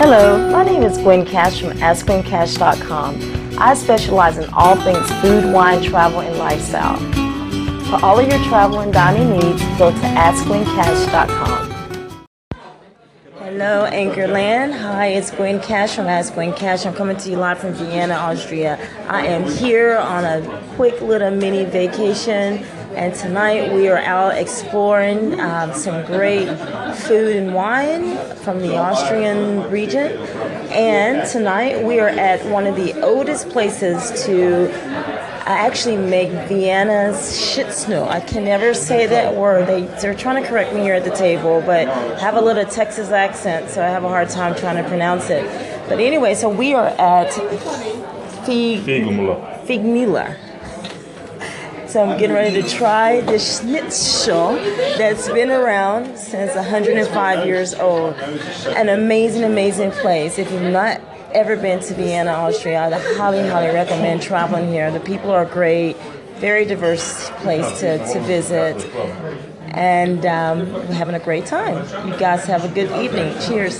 Hello, my name is Gwen Cash from AskGwenCash.com. I specialize in all things food, wine, travel, and lifestyle. For all of your travel and dining needs, go to AskGwenCash.com. Hello, Anchorland. Hi, it's Gwen Cash from Ask Gwen Cash. I'm coming to you live from Vienna, Austria. I am here on a quick little mini vacation, and tonight we are out exploring um, some great food and wine from the Austrian region. And tonight we are at one of the oldest places to I actually make Vienna's Schnitzel. I can never say that word. They, they're trying to correct me here at the table, but I have a little Texas accent, so I have a hard time trying to pronounce it. But anyway, so we are at Fig, Figlmüller. Figlmüller. So I'm getting ready to try the schnitzel that's been around since 105 years old. An amazing, amazing place. If you've not ever been to Vienna, Austria, I highly, highly recommend traveling here. The people are great, very diverse place to, to visit, and um, we're having a great time. You guys have a good evening. Cheers.